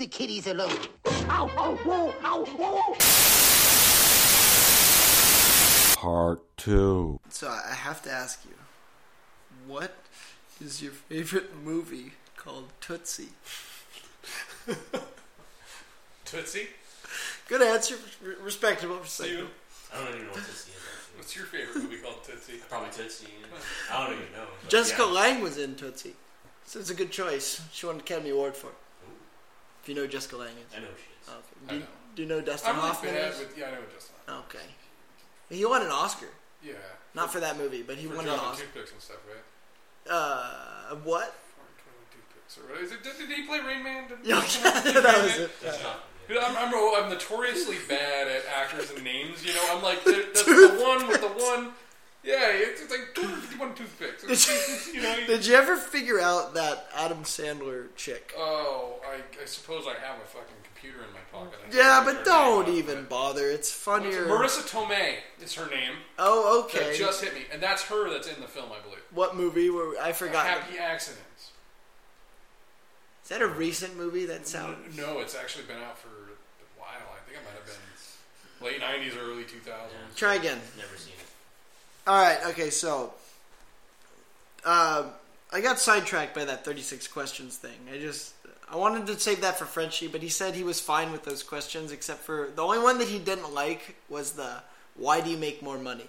the kitties alone. Ow, ow, whoa, ow, whoa. Part 2. So I have to ask you, what is your favorite movie called Tootsie? Tootsie? Good answer, re- respectable, You? respectable. I don't even know what Tootsie is. Actually. What's your favorite movie called Tootsie? Probably Tootsie. I don't even know. Jessica yeah. Lange was in Tootsie, so it's a good choice. She won an Academy Award for it. If you know Jessica Lange is. I know who she is. Okay. I Do, you, know. do you know Dustin I'm really Hoffman bad is? with, yeah, I know just Okay. He won an Oscar. Yeah. Not for that movie, but he for won an dropping Oscar. toothpicks and stuff, right? Uh, what? Foreign twiddling toothpicks. Or what is it? Did, did he play Rain Man? Did, Yeah, that was it. That's not- Dude, I'm, I'm, I'm notoriously bad at actors and names. You know, I'm like the, that's the one with the one. Yeah, it's, it's like 251 toothpicks. Did you- you know, you- Did you ever figure out that Adam Sandler chick? oh, I, I suppose I have a fucking computer in my pocket. I Yeah, but don't name out, even bother. It's but- funnier. Marisa Tomei is her name. Oh, okay. That just hit me, and that's her that's in the film, I believe. What movie? Were I forgot? Happy Accidents. Is that a recent movie? That sound. No, it's actually been out for a while. I think it might have been late '90s or early 2000s. Try again. Never seen it. All right. Okay. So, um, I got sidetracked by that 36 questions thing. I just I wanted to save that for Frenchie, but he said he was fine with those questions, except for the only one that he didn't like was the "Why do you make more money?"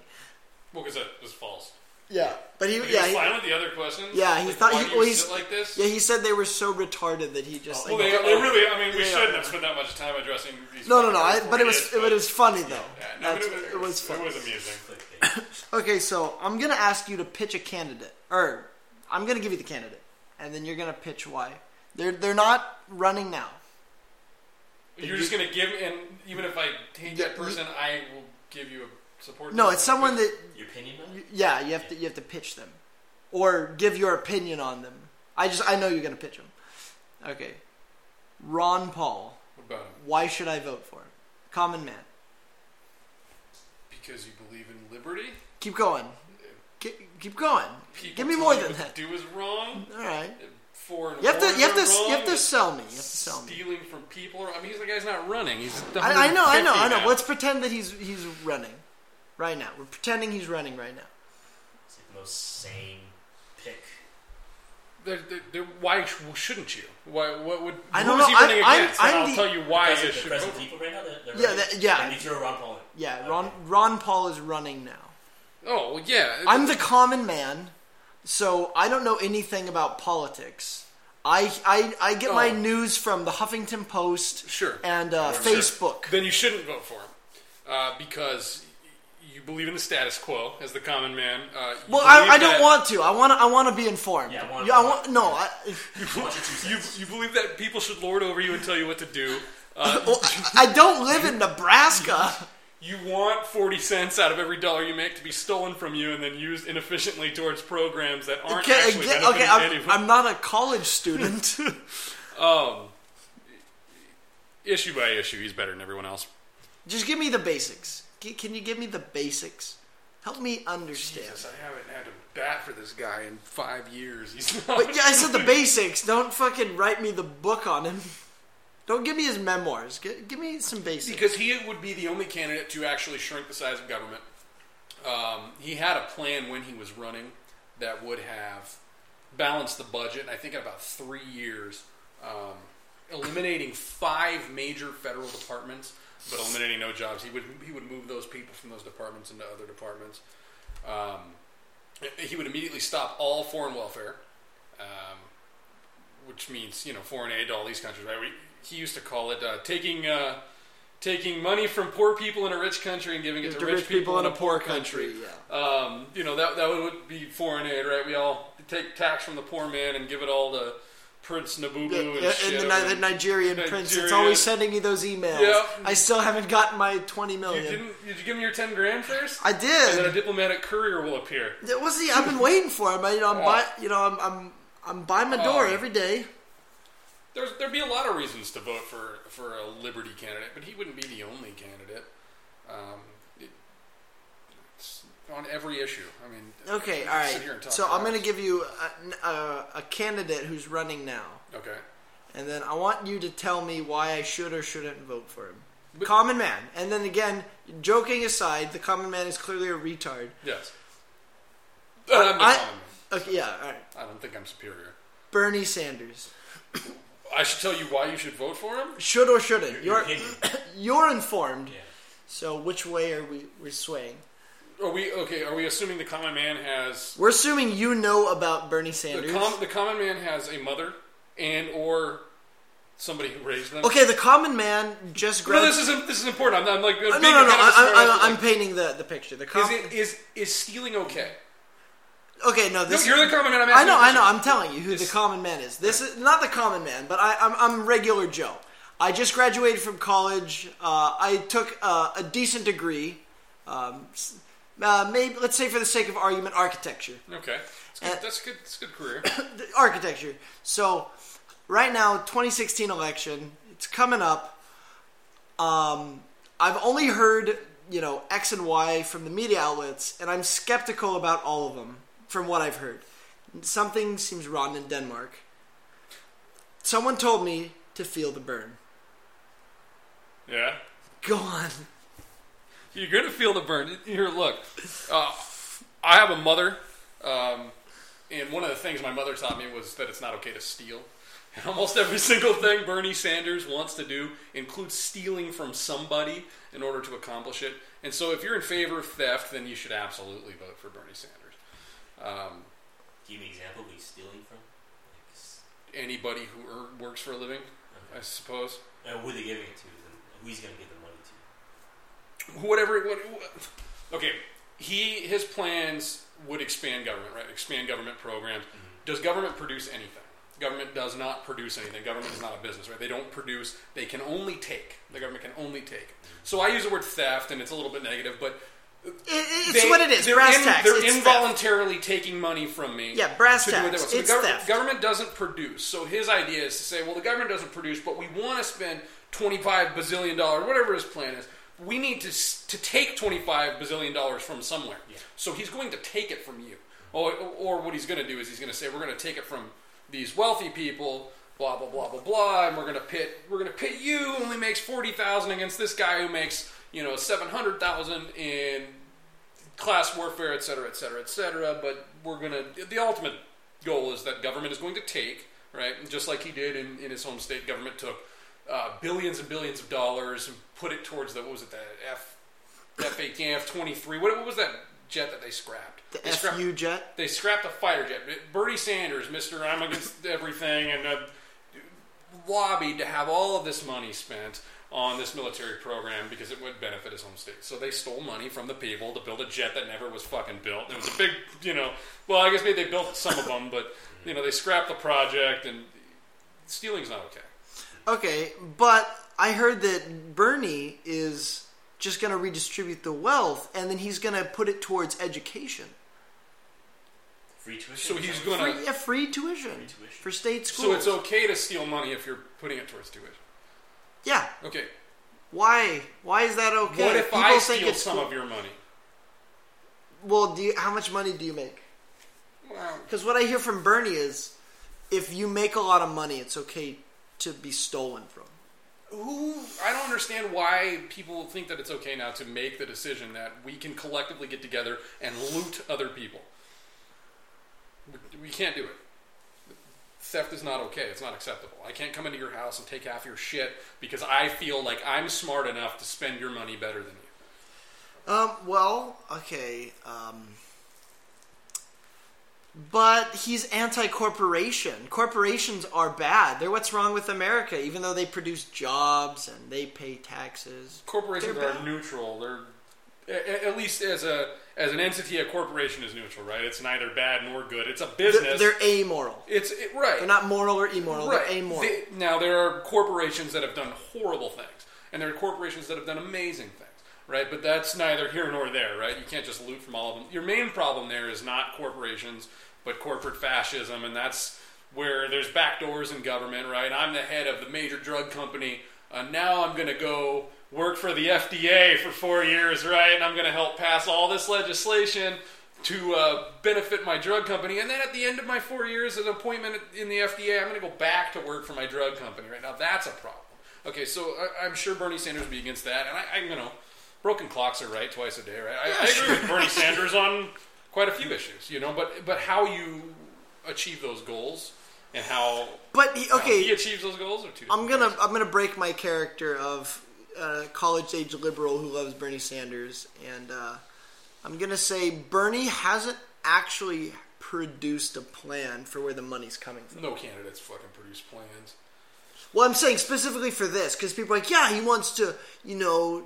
Well, because that was false. Yeah, but he He yeah was he, fine with the other questions. yeah he Like, thought he, well, he's, sit like this. yeah he said they were so retarded that he just oh, Well, like, they, they really. I mean, we Yeah. shouldn't have spent that much time addressing these. no no no I, but it was idiots, it was funny though. Yeah, no, That's- but it, it was funny. It was amusing. Okay, so I'm gonna ask you to pitch a candidate, or I'm gonna give you the candidate, and then you're gonna pitch why. They're they're not running now. You're just gonna give, and even if I hate Yeah, that person, I will give you a support. No, it's someone that Your opinion on it? yeah you have to you have to pitch them, or give your opinion on them. I just I know you're gonna pitch them. Okay, Ron Paul. What about him? Why should I vote for him? Common man. Because you believe in liberty. Keep going. Keep, keep going. People Give me more than that. Do is wrong. All right. For and You have to you have to you have to sell me. You have to sell me. Stealing from people. I mean, he's the guy's not running. He's. I, I know, I know, I know. now. Let's pretend that he's he's running right now. We're pretending he's running right now. It's like the most sane pick. They're, they're, they're- why sh- shouldn't you? Why? What would? I don't is know. he running I'm- I'm- against? And I'm I'll the- tell you why Because you of the should present people right now? They're, they're Yeah, running? that- yeah. And you throw Ron Paul in. Yeah, Ron Ron Paul is running now. Oh well, yeah. I'm the common man, so I don't know anything about politics. I I, I get my Oh. news from the Huffington Post Sure. and uh, Sure. Facebook. Then you shouldn't vote for him uh, because you believe in the status quo as the common man. Uh, Well, I, I don't that- want to. I want to. I want to be informed. Yeah, I want- Yeah, I want. No, I, What's You, you believe that people should lord over you and tell you what to do. Uh, well, I I don't live in Nebraska. you want 40 cents out of every dollar you make to be stolen from you and then used inefficiently towards programs that aren't Okay, actually again- benefiting okay. I'm, anyone. I'm not a college student. Um, issue by issue, he's better than everyone else. Just give me the basics. Can you give me the basics? Help me understand. Jesus, I haven't had a bat for this guy in five years. He's not. But yeah, I said the basics. Don't fucking write me the book on him. Don't give me his memoirs. G- give me some basics. Because he would be the only candidate to actually shrink the size of government. Um, he had a plan when he was running that would have balanced the budget, I think in about three years, um, eliminating five major federal departments, but eliminating no jobs. He would he would move those people from those departments into other departments. Um, he would immediately stop all foreign welfare, um, which means you know foreign aid to all these countries. Right? We, he used to call it uh, taking uh, taking money from poor people in a rich country and giving it to, rich, people, in a poor country. Yeah. Um, you know that that would be foreign aid, right? We all take tax from the poor man and give it all to Prince Nabubu and yeah, and the, the Nigerian prince that's Nigerian. always sending me those emails. Yeah. I still haven't gotten my twenty million. You didn't? Did you give him your ten grand first? I did. And then a diplomatic courier will appear. Yeah, Well, see, I've been waiting for him. I, you know, I'm Oh. by, you know, I'm, I'm, I'm by my door Oh. every day. There's, there'd be a lot of reasons to vote for, for a Liberty candidate, but he wouldn't be the only candidate. Um, it, it's on every issue. I mean, Okay, we all could right. sit here and talk So I'm going to give you a, a, a candidate who's running now, Okay. and then I want you to tell me why I should or shouldn't vote for him. common man, and then again, joking aside, the common man is clearly a retard. Yes. But I'm the I- common man. Okay, yeah, all right. I don't think I'm superior. Bernie Sanders I should tell you why you should vote for him. should or shouldn't. Your You're opinion. you're informed. Yeah. So which way are we we're swaying? Are we okay? Are we assuming the common man has We're assuming you know about Bernie the, Sanders. com- the common man has a mother and or somebody who raised them? okay, the common man just No, this is this is important. I'm, I'm like Uh, no, no, no. of I, I, but, I'm painting the, the picture. The Is com- it is is stealing okay? okay, no, No, this you're the common man. I'm I asking know, you a I know. I'm telling you who the common man is. This is not the common man, but I, I'm, I'm regular Joe. I just graduated from college. Uh, I took uh, a decent degree. Um, s- uh, maybe let's say for the sake of argument, architecture. Okay, that's good. Uh, that's good. That's a good career. Architecture. So, right now, 2016 election, it's coming up. Um, I've only heard, you know, X and Y from the media outlets, and I'm skeptical about all of them from what I've heard. Something seems rotten in Denmark. Someone told me to feel the burn. Yeah. Go on. You're going to feel the burn. Here, look. Uh, I have a mother, um, and one of the things my mother taught me was that it's not okay to steal. And almost every single thing Bernie Sanders wants to do includes stealing from somebody in order to accomplish it. And so, if you're in favor of theft, then you should absolutely vote for Bernie Sanders. Um, Give me an example. Who he's stealing from? Like, anybody who er, works for a living, I suppose. uh, who are they giving it to? Then who he's going to give the money to? Whatever. What, what, okay, he his plans would expand government, right? Expand government programs. Mm-hmm. Does government produce anything? Government does not produce anything. Government is not a business, right? They don't produce. They can only take. The government can only take. Mm-hmm. So I use the word theft, and it's a little bit negative, but It, it's they- what it is. They're, Brass in- tacks. they're it's theft. involuntarily taking money from me. Yeah, brass to do what they tacks. want. So It's the gov- theft. government doesn't produce. So his idea is to say, well, the government doesn't produce, but we want to spend twenty-five bazillion dollars, whatever his plan is. We need to to take twenty-five bazillion dollars from somewhere. Yeah. So he's going to take it from you, or, or what he's going to do is he's going to say, we're going to take it from these wealthy people. Blah blah blah blah blah, and we're gonna pit we're gonna pit you who only makes forty thousand against this guy who makes you know seven hundred thousand in class warfare, et cetera, et cetera, et cetera. But we're going to, the ultimate goal is that government is going to take, right? Just like he did in, in his home state, government took uh, billions and billions of dollars and put it towards the, what was it, the F, F-18, F-23, what, what was that jet that they scrapped? The they scrapped, FU jet. They scrapped a fighter jet. Bernie Sanders, Mr. I'm against everything, and uh, lobbied to have all of this money spent on this military program because it would benefit his home state. So they stole money from the people to build a jet that never was fucking built. It was a big, you know, well, I guess maybe they built some of them, but, you know, they scrapped the project, and stealing's not okay. Okay, but I heard that Bernie is just going to redistribute the wealth, and then he's going to put it towards education. Free tuition. So he's something? going Free, to. yeah, free tuition, Free tuition. for state schools. So it's okay to steal money if you're putting it towards tuition. yeah. Okay. Why? Why is that okay? What if People I think steal it's some cool. of your money? Well, do you, how much money do you make? Well, Because what I hear from Bernie is, if you make a lot of money, it's okay to be stolen from. who I don't understand why people think that it's okay now to make the decision that we can collectively get together and loot other people. We- can't do it. Theft is not okay. It's not acceptable. I can't come into your house and take half your shit because I feel like I'm smart enough to spend your money better than you. Um, well, okay. Um, but he's anti-corporation. Corporations are bad. They're what's wrong with America, even though they produce jobs and they pay taxes. Corporations They're are bad. neutral. They're at least as a as an entity, a corporation is neutral, right? It's neither bad nor good. It's a They're, business. they're amoral. it's it, right. They're not moral or immoral. Right. They're amoral. They- now there are corporations that have done horrible things, and there are corporations that have done amazing things, right? But that's neither here nor there, right? You can't just loot from all of them. Your main problem there is not corporations, but corporate fascism, and that's where there's backdoors in government, right? I'm the head of the major drug company. Uh, now I'm going to go work for the FDA for four years, right? And I'm going to help pass all this legislation to uh, benefit my drug company, and then at the end of my four years an appointment in the FDA, I'm going to go back to work for my drug company. Right now, that's a problem. Okay, so I, I'm sure Bernie Sanders would be against that, and I, I you know, broken clocks are right twice a day, right? I, I agree with Bernie Sanders on quite a few issues, you know, but but how you achieve those goals and how But he, how okay, he achieves those goals are two. I'm gonna. I'm gonna break my character of uh, college age liberal who loves Bernie Sanders, and uh, I'm gonna say Bernie hasn't actually produced a plan for where the money's coming from. no candidates fucking produce plans. Well, I'm saying specifically for this because people are like, yeah, he wants to, you know,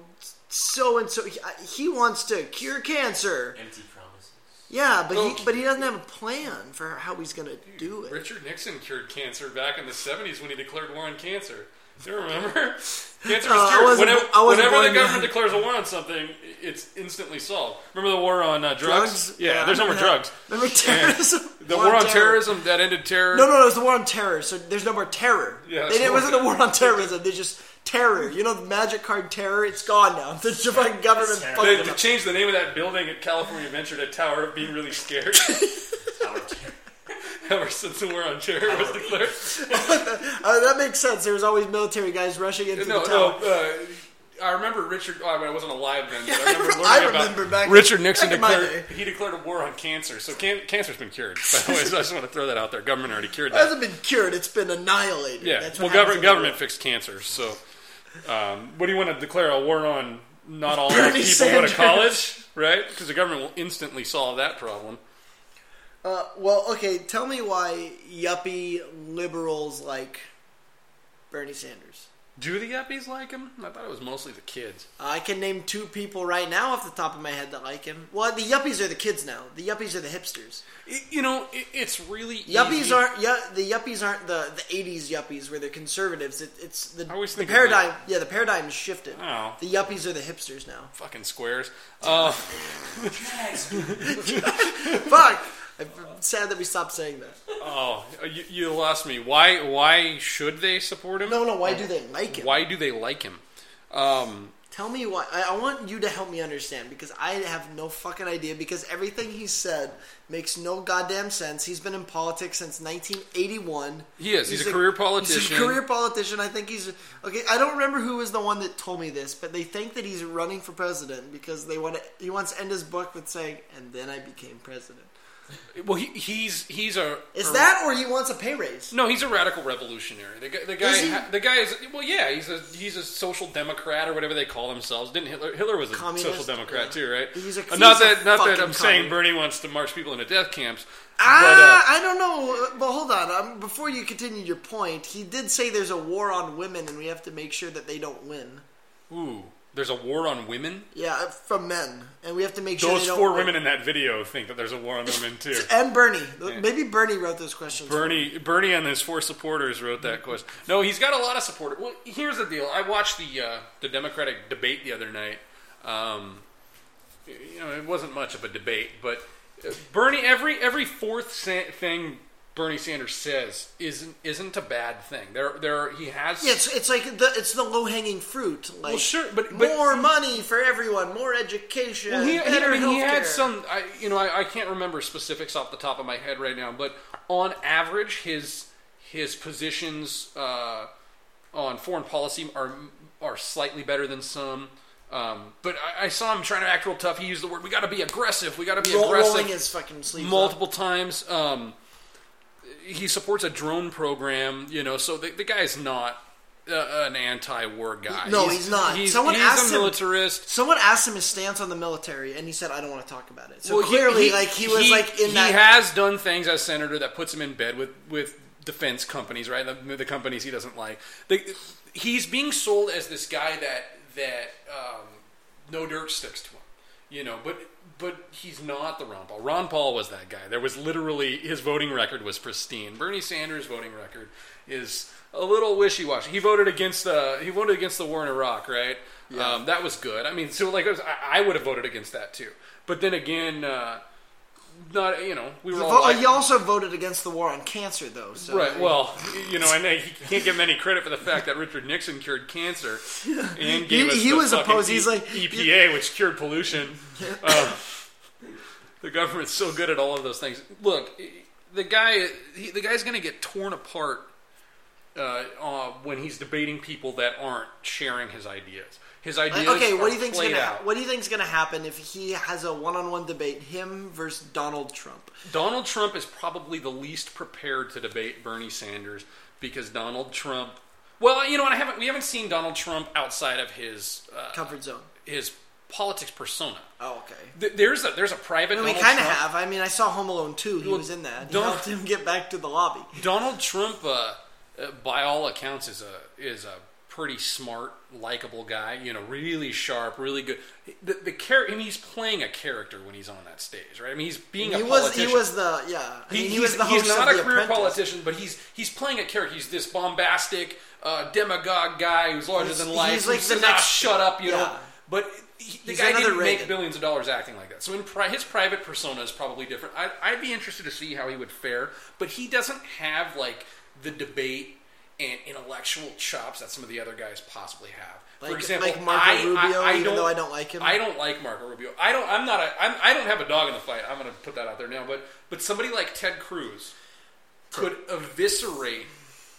so and so. He, he wants to cure cancer. Empty promises. Yeah, but Well- he but he doesn't have a plan for how he's gonna do it. Richard Nixon cured cancer back in the 70s when he declared war on cancer. Do you remember? Cancer No, was I cured. wasn't- whenever I wasn't whenever the yet. government declares a war on something, it's instantly solved. Remember the war on uh, drugs? Drugs? Yeah, Yeah, there's no more drugs. Remember terrorism? The war on terrorism that ended terror. No, no, no, it was the war on terror. So there's no more terror. Yeah, they, it wasn't the war on terrorism. There's just terror. You know, the magic card terror. It's gone now. The fucking government. Terror. fucked They, they up. changed the name of that building at California Adventure to Tower of Being Really Scared Tower of Terror. ever since the war on terror was declared. Uh, that makes sense. There was always military guys rushing into No, the no. tower. Uh, I remember Richard. Oh, I wasn't alive then. But I remember learning I about remember back- Richard Nixon back in my declared day. he declared a war on cancer. So can, cancer's been cured. By the way, so I just want to throw that out there. Government already cured that. It hasn't been cured. It's been annihilated. Yeah. That's well, government happens in the government fixed cancer. So, um, what do you want to declare a war on? Not all people go to college, right? Because the government will instantly solve that problem. Uh, well, okay. Tell me why yuppie liberals like Bernie Sanders. Do the yuppies like him? I thought it was mostly the kids. I can name two people right now off the top of my head that like him. Well, the yuppies are the kids now. The yuppies are the hipsters. I- you know, it, it's really Yuppies easy. aren't. Yeah, the yuppies aren't the the '80s yuppies where they're conservatives. It, it's the, I always the think of paradigm. Yeah, the paradigm shifted. Oh. The yuppies are the hipsters now. fucking squares. Uh, Fuck. I'm sad that we stopped saying that. oh, you, you lost me. Why? Why should they support him? No, no. Why do they like him? Why do they like him? Um, Tell me why. I, I want you to help me understand because I have no fucking idea. Because everything he said makes no goddamn sense. He's been in politics since 1981. He is. He's a career politician. He's a career politician. I think he's okay. I don't remember who was the one that told me this, but they think that he's running for president because they want to. He wants to end his book with saying, "And then I became president." Well, he, he's he's a Is a- that or he wants a pay raise? No, he's a radical revolutionary. The guy, the guy, Is ha- the guy is well, yeah. He's a he's a social democrat or whatever they call themselves. Didn't Hitler? Hitler was a Communist, social democrat yeah. too, right? He's a- Uh, not he's a that not that I'm saying. Bernie wants to march people into death camps. Ah, I don't know. But hold on. Um, before you continue your point, he did say there's a war on women, and we have to make sure that they don't win. uh, ooh, there's a war on women. Yeah, from men, and we have to make sure Those they don't four women in that video think that there's a war on women too. and Bernie. Maybe Bernie wrote those questions. Bernie, Bernie, and his four supporters wrote that question. No, he's got a lot of supporters. Well, here's the deal. I watched the uh, the Democratic debate the other night. Um, you know, it wasn't much of a debate, but uh, Bernie, every every fourth thing Bernie Sanders says isn't isn't a bad thing. There, there, he has. Yeah, it's, it's like the it's the low hanging fruit. Like Well, sure, but- but- more money for everyone, more education, Well, he, he- I mean, he had some. I, you know, I, I can't remember specifics off the top of my head right now, but on average, his his positions uh, on foreign policy are are slightly better than some. Um, but I, I saw him trying to act real tough. He used the word, "We got to be aggressive. We got to be Roll- aggressive." rolling his fucking sleeves. up. multiple times. Um, he supports a drone program, you know, so the, the guy's not uh, an anti-war guy. No, he's not. He's, Someone he's asked a him- militarist. Someone asked him his stance on the military, and he said, "I don't want to talk about it." So Well, clearly, he- like he was he- like in he that. He has done things as senator that puts him in bed with with defense companies, right? The, the companies he doesn't like. The, he's being sold as this guy that that um, no dirt sticks to him, you know. But but he's not the Ron Paul. Ron Paul was that guy. There was literally his voting record was pristine. Bernie Sanders' voting record is a little wishy washy. He voted against the he voted against the war in Iraq, right? Um, that was good. I mean, so like was, I, I would have voted against that too. But then again, uh, not you know we were He, all vo- like- also voted against the war on cancer, though. So Right. Well, you know, and he can't give him any credit for the fact that Richard Nixon cured cancer and gave He- us he the was opposed. He's E- like- EPA, which cured pollution. Uh, the government's so good at all of those things. Look, the guy, he, the guy's going to get torn apart uh, uh, when he's debating people that aren't sharing his ideas. His ideas. okay, what do you think's gonna out. What do you think's gonna happen if he has a one-on-one debate, him versus Donald Trump? Donald Trump is probably the least prepared to debate Bernie Sanders because Donald Trump. Well, you know what? I haven't. We haven't seen Donald Trump outside of his uh, Comfort zone. his politics persona. Oh, okay. Th- There's a there's a private. I mean, we kind of have. I mean, I saw Home Alone 2. He Well, was in that. He helped him get back to the lobby. Donald Trump, uh, uh, by all accounts, is a is a pretty smart, likable guy. You know, really sharp, really good. The, the char- I mean, he's playing a character when he's on that stage, right? I mean, he's being a He was. politician. He was the. Yeah. I mean, he, was the he's not a career Apprentice. politician, but he's he's playing a character. He's this bombastic uh, demagogue guy who's larger He's- than life. he's like the "Ah, next- shut up, you know. But he, the He's guy didn't make billions of dollars acting like that. So in pri- his private persona is probably different. I, I'd be interested to see how he would fare. But he doesn't have like the debate and intellectual chops that some of the other guys possibly have. For example, like Marco I, Rubio, I, I even though I don't like him? I don't like Marco Rubio. I don't. I'm not a. I'm, I don't have a dog in the fight. I'm going to put that out there now. But but somebody like Ted Cruz could eviscerate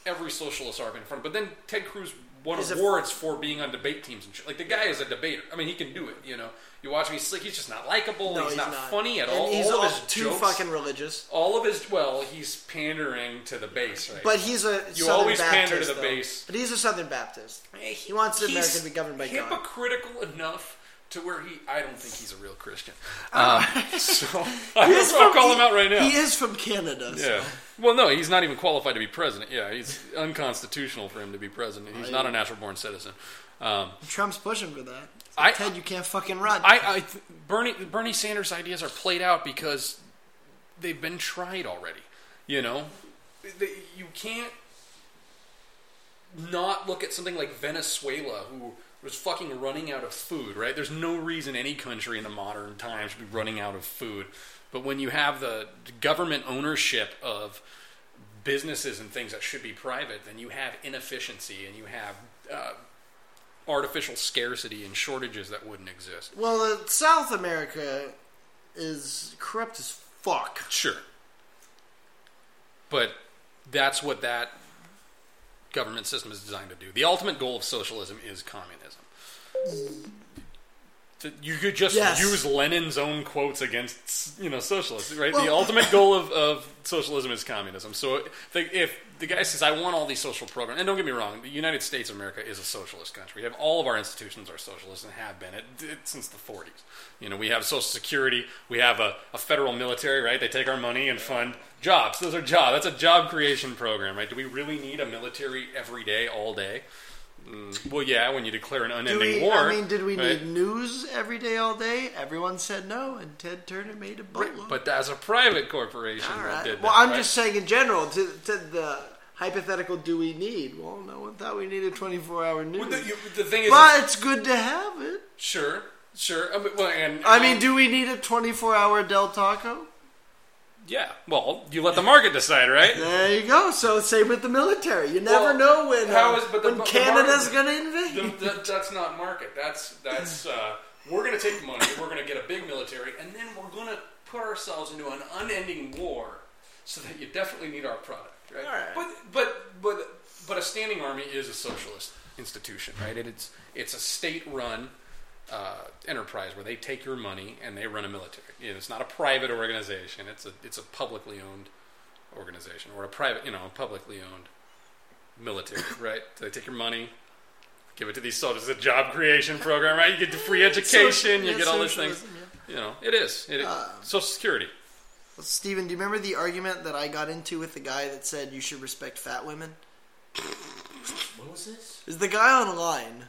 every socialist argument in front of. But then Ted Cruz won a- awards for being on debate teams and shit. Like the guy is a debater. I mean, he can do it. You know, you watch him. He's slick. He's just not likable. No, he's, he's not, not funny at And all. He's all all of his too jokes, fucking religious. all of his. Well, he's pandering to the base, right? But he's a You Southern always Baptist, pander to the though. base. But he's a Southern Baptist. Eh, he He wants America to be governed by God. hypocritical enough to where he. I don't think he's a real Christian. Um, so I He is I'll from- call him out right now. He is from Canada. so- Yeah. Well, no, he's not even qualified to be president. Yeah, he's unconstitutional for him to be president. He's not a natural born citizen. Um, Trump's pushing for that. I- Ted, you can't fucking run. I, I Bernie Bernie Sanders' ideas are played out because they've been tried already. You know, you can't not look at something like Venezuela, who was fucking running out of food. Right? There's no reason any country in the modern times should be running out of food. But when you have the government ownership of businesses and things that should be private, then you have inefficiency and you have uh, artificial scarcity and shortages that wouldn't exist. well, uh, South America is corrupt as fuck. Sure. But that's what that government system is designed to do. The ultimate goal of socialism is communism. You could just Yes. use Lenin's own quotes against, you know, socialists, right? the ultimate goal of, of socialism is communism. So the, if the guy says, "I want all these social programs," and don't get me wrong, the United States of America is a socialist country. We have all of our institutions are socialist and have been it, it since the '40s. You know, we have Social Security, we have a, a federal military, right? They take our money and fund jobs. Those are jobs. That's a job creation program, right? Do we really need a military every day, all day? Mm, well, yeah, when you declare an unending we, war. I mean, did we right? need news every day, all day? Everyone said no, and Ted Turner made a Right, boatload. But as a private corporation All that did Well, that, I'm right? just saying in general, to, to the hypothetical, do we need? Well, no one thought we needed 24 hour news. Well, the, you- the thing is, but it's good to have it. sure, sure. I mean, well, and I mean, do we need a 24 hour Del Taco? Yeah. Well, you let the market decide, right? There you go. So same with the military. You never Well, know when how uh, but the- when but Canada's going to invade. The- that- that's not market. That's that's uh, we're going to take the money. We're going to get a big military, and then we're going to put ourselves into an unending war, so that you definitely need our product, right? But but but but a standing army is a socialist institution, right? It, it's it's a state-run uh, enterprise where they take your money and they run a military. You know, it's not a private organization. It's a it's a publicly owned organization or a private, you know, a publicly owned military, right? So they take your money, give it to these soldiers. It's a job creation program, right? You get the free education, you Yeah, get all these things. socialism, You know, it is. It, Uh, Social Security. Well, Steven, do you remember the argument that I got into with the guy that said you should respect fat women? When was this? Is the guy online my.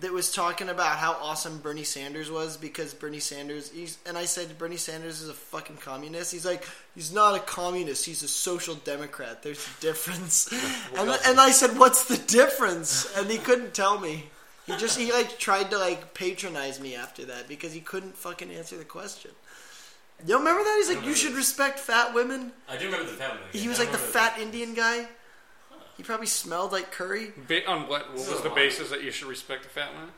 That was talking about how awesome Bernie Sanders was because Bernie Sanders he's and I said Bernie Sanders is a fucking communist. He's like he's not a communist. He's a social democrat. There's a difference. and and I said what's the difference? And he couldn't tell me. He just he like tried to like patronize me after that because he couldn't fucking answer the question. You remember that? He's like, you should respect fat women. I do remember the family. He was like the fat Indian guy. He probably smelled like curry. Ba- on what? What was the basis that you should respect the fat women?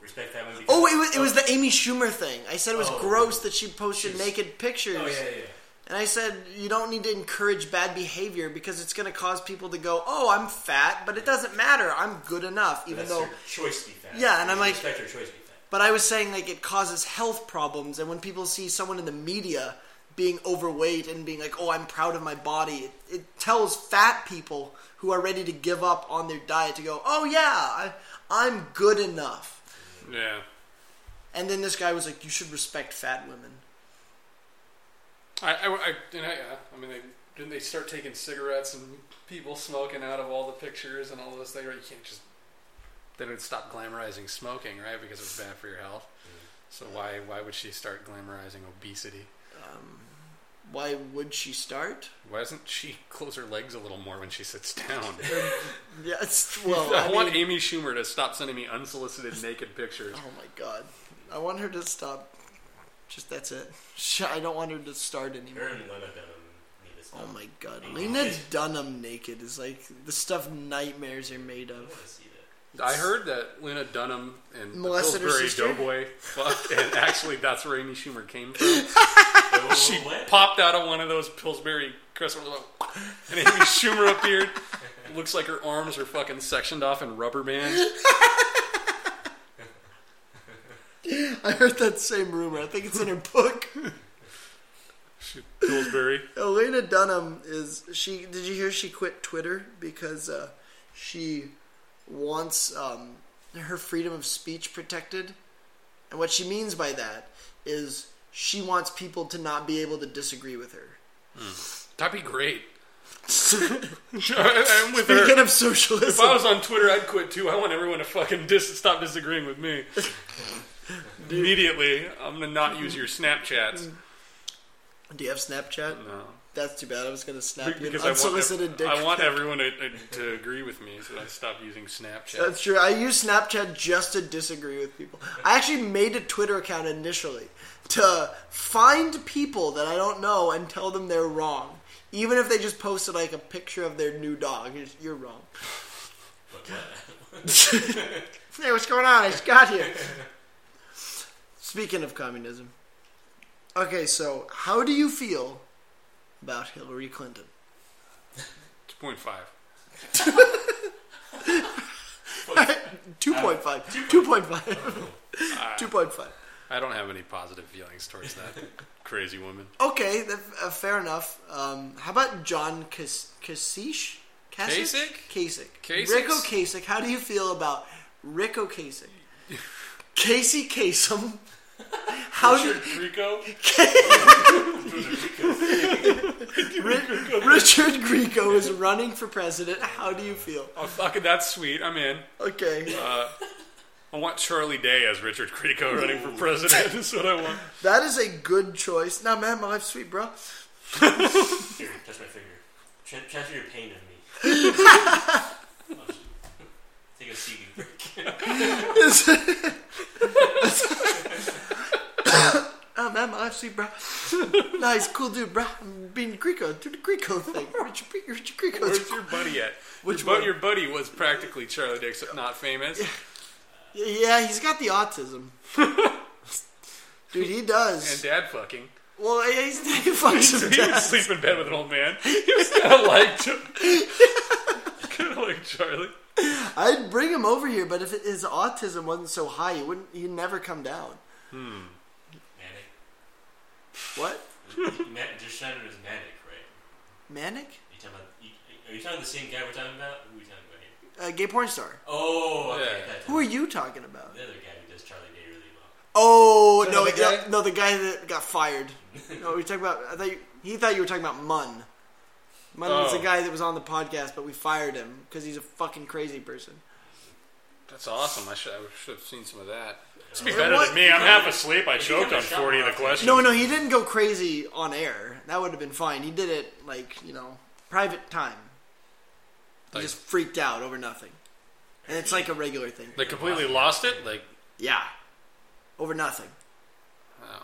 respect that one. Because, Oh, it was, it was the Amy Schumer thing. I said it was Oh. gross that she posted She's- naked pictures. Oh yeah, yeah. And I said, you don't need to encourage bad behavior because it's going to cause people to go, oh, I'm fat, but it doesn't matter. I'm good enough, even That's though. her choice to be fat. Yeah, and I'm like- respect her choice to be fat. But I was saying, like, it causes health problems. And when people see someone in the media being overweight and being like, oh, I'm proud of my body, it, it tells fat people who are ready to give up on their diet to go, oh, yeah, I, I'm good enough. Yeah. And then this guy was like, you should respect fat women. I, I, I, and I, yeah, I mean, they, didn't they start taking cigarettes and people smoking out of all the pictures and all those things? Right? You can't just. They didn't stop glamorizing smoking, right? Because it's bad for your health. Mm. So why why would she start glamorizing obesity? Um, Why would she start? Why doesn't she close her legs a little more when she sits down? Yeah, it's, well, I, I, want mean, Amy Schumer to stop sending me unsolicited naked pictures. Oh my god. I want her to stop. Just that's it. I don't want her to start Her anymore. and Lena Dunham need to stop. Oh my god. Lena Dunham naked is like the stuff nightmares are made of. want to see that. I heard that Lena Dunham and the Molested her Pillsbury sister? Doughboy fucked, and actually that's where Amy Schumer came from. Wait, whoa, whoa, She popped out of one of those Pillsbury Crystals, and Amy Schumer appeared. Looks like her arms are fucking sectioned off in rubber bands. I heard that same rumor. I think it's in her book. Pillsbury. Elena Dunham is she? Did you hear she quit Twitter because uh, she wants um, her freedom of speech protected? And what she means by that is she wants people to not be able to disagree with her. Hmm. That'd be great. I'm with Speaking her. of socialism, If I was on Twitter, I'd quit too. I want everyone to fucking dis- stop disagreeing with me. Immediately, I'm gonna not use your Snapchats. do you have Snapchat? No. That's too bad. I was going to snap you an Because I want, unsolicited dick. I want everyone to, to agree with me, so I stop using Snapchat. That's true. I use Snapchat just to disagree with people. I actually made a Twitter account initially to find people that I don't know and tell them they're wrong. Even if they just posted like a picture of their new dog, You're- you're wrong. hey, what's going on? I just got here. Speaking of communism, okay, so how do you feel about Hillary Clinton? 2.5. Two point five. Two point five. Two point five. I don't have any positive feelings towards that crazy woman. Okay, that, uh, fair enough. Um, how about John Kas- Kasich? Kasich? Kasich. Kasich? Rico Kasich. How do you feel about Rico Kasich? Casey Kasem. How do Richard Grieco? Ri- Richard Grieco is running for president? How do you feel? Oh, fucking, that's sweet. I'm in. Okay, uh, I want Charlie Day as Richard Grieco running for president. That's what I want. that is a good choice. Now, man, my life's sweet, bro. Here, touch my finger. Tran- transfer your pain to me. Take a seat break. Oh man, my life's sweet, bro. nice, cool dude, bro. I'm being Grieco. Do the Grieco thing. Richard, Richard Grieco. Where's your buddy at? Which your, bu- your buddy was practically Charlie except not famous. Yeah, he's got the autism. Dude, he does. And dad fucking. well, yeah, he's he fucks his He would sleep in bed with an old man. He was kind of like, kind of like Charlie. I'd bring him over here, but if his autism wasn't so high, he wouldn't. He'd never come down. Manic. What? You- Ma- Just Schneider is manic, right? Manic? You talking about? Are you talking about the same guy we're talking about? Who are we talking about here? Uh, gay porn star. Oh, okay. Yeah. that- Who are you talking about? The other guy who does Charlie Day really well. Oh that no, the guy? no, no, the guy that got fired. No, we talking about. I thought you, he thought you were talking about Munn. Munn was the Oh. guy that was on the podcast, but we fired him because he's a fucking crazy person. That's awesome. I should, I should have seen some of that. This would be better what- than me. I'm half asleep. I choked on 40 of the questions. No, no, he didn't go crazy on air. That would have been fine. He did it like you know, private time. He Like- just freaked out over nothing, and it's like a regular thing. They completely lost it? Like, Yeah, over nothing. oh.